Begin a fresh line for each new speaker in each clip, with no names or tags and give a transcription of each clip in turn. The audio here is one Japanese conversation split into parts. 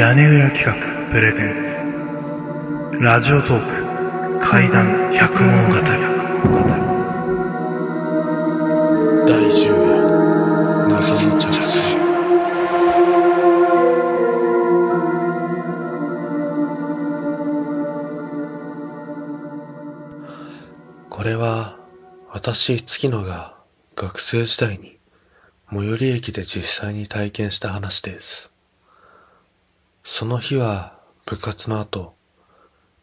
屋根裏企画プレゼンツ。ラジオトーク怪談百物語
第10夜謎の着信これは私月野が学生時代に最寄り駅で実際に体験した話です。その日は部活の後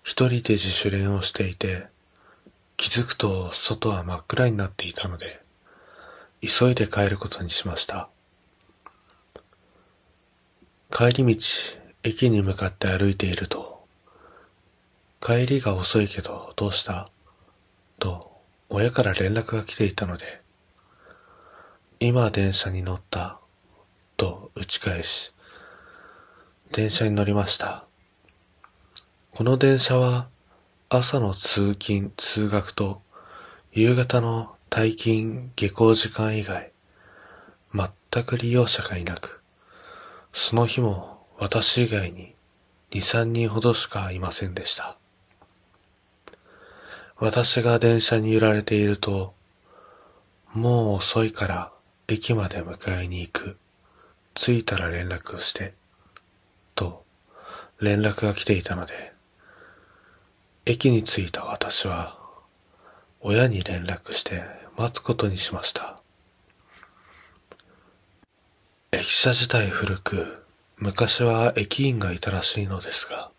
一人で自主練をしていて気づくと外は真っ暗になっていたので急いで帰ることにしました。帰り道駅に向かって歩いていると帰りが遅いけどどうした？と親から連絡が来ていたので今電車に乗ったと打ち返し電車に乗りました。この電車は朝の通勤通学と夕方の退勤下校時間以外全く利用者がいなくその日も私以外に2、3人ほどしかいませんでした。私が電車に揺られているともう遅いから駅まで迎えに行く。着いたら連絡をして連絡が来ていたので駅に着いた私は親に連絡して待つことにしました。駅舎自体古く昔は駅員がいたらしいのですが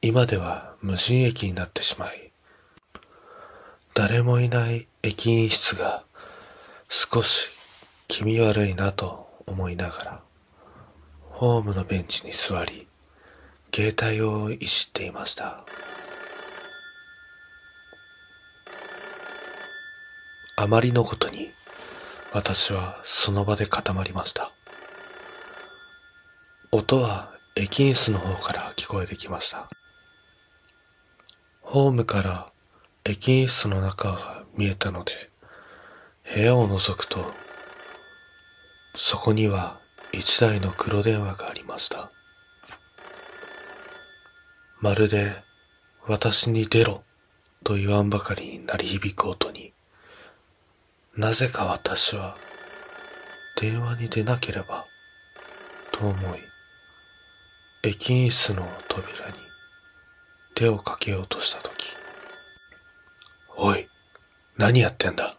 今では無人駅になってしまい誰もいない駅員室が少し気味悪いなと思いながらホームのベンチに座り携帯をいじっていました。あまりのことに私はその場で固まりました。音は駅員室の方から聞こえてきました。ホームから駅員室の中が見えたので部屋を覗くとそこには一台の黒電話がありました。まるで私に出ろと言わんばかりに鳴り響く音に。なぜか私は電話に出なければと思い駅員室の扉に手をかけようとした時。おい何やってんだ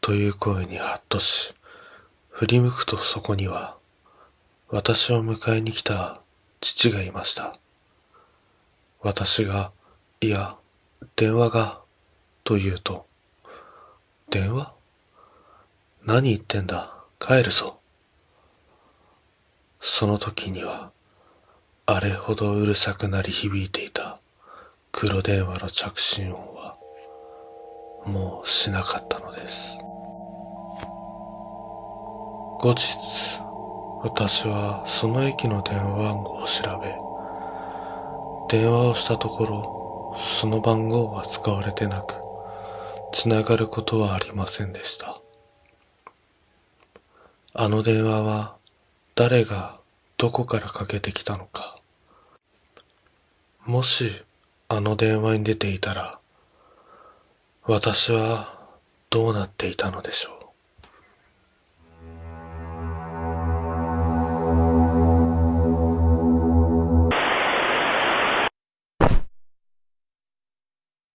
という声にハッとし振り向くとそこには私を迎えに来た父がいました。私がいや電話がと言うと電話？何言ってんだ？帰るぞ。その時には、あれほどうるさく鳴り響いていた黒電話の着信音は、もうしなかったのです。後日、私はその駅の電話番号を調べ、電話をしたところ、その番号は使われてなく、つながることはありませんでした。あの電話は誰がどこからかけてきたのか。もしあの電話に出ていたら、私はどうなっていたのでしょう。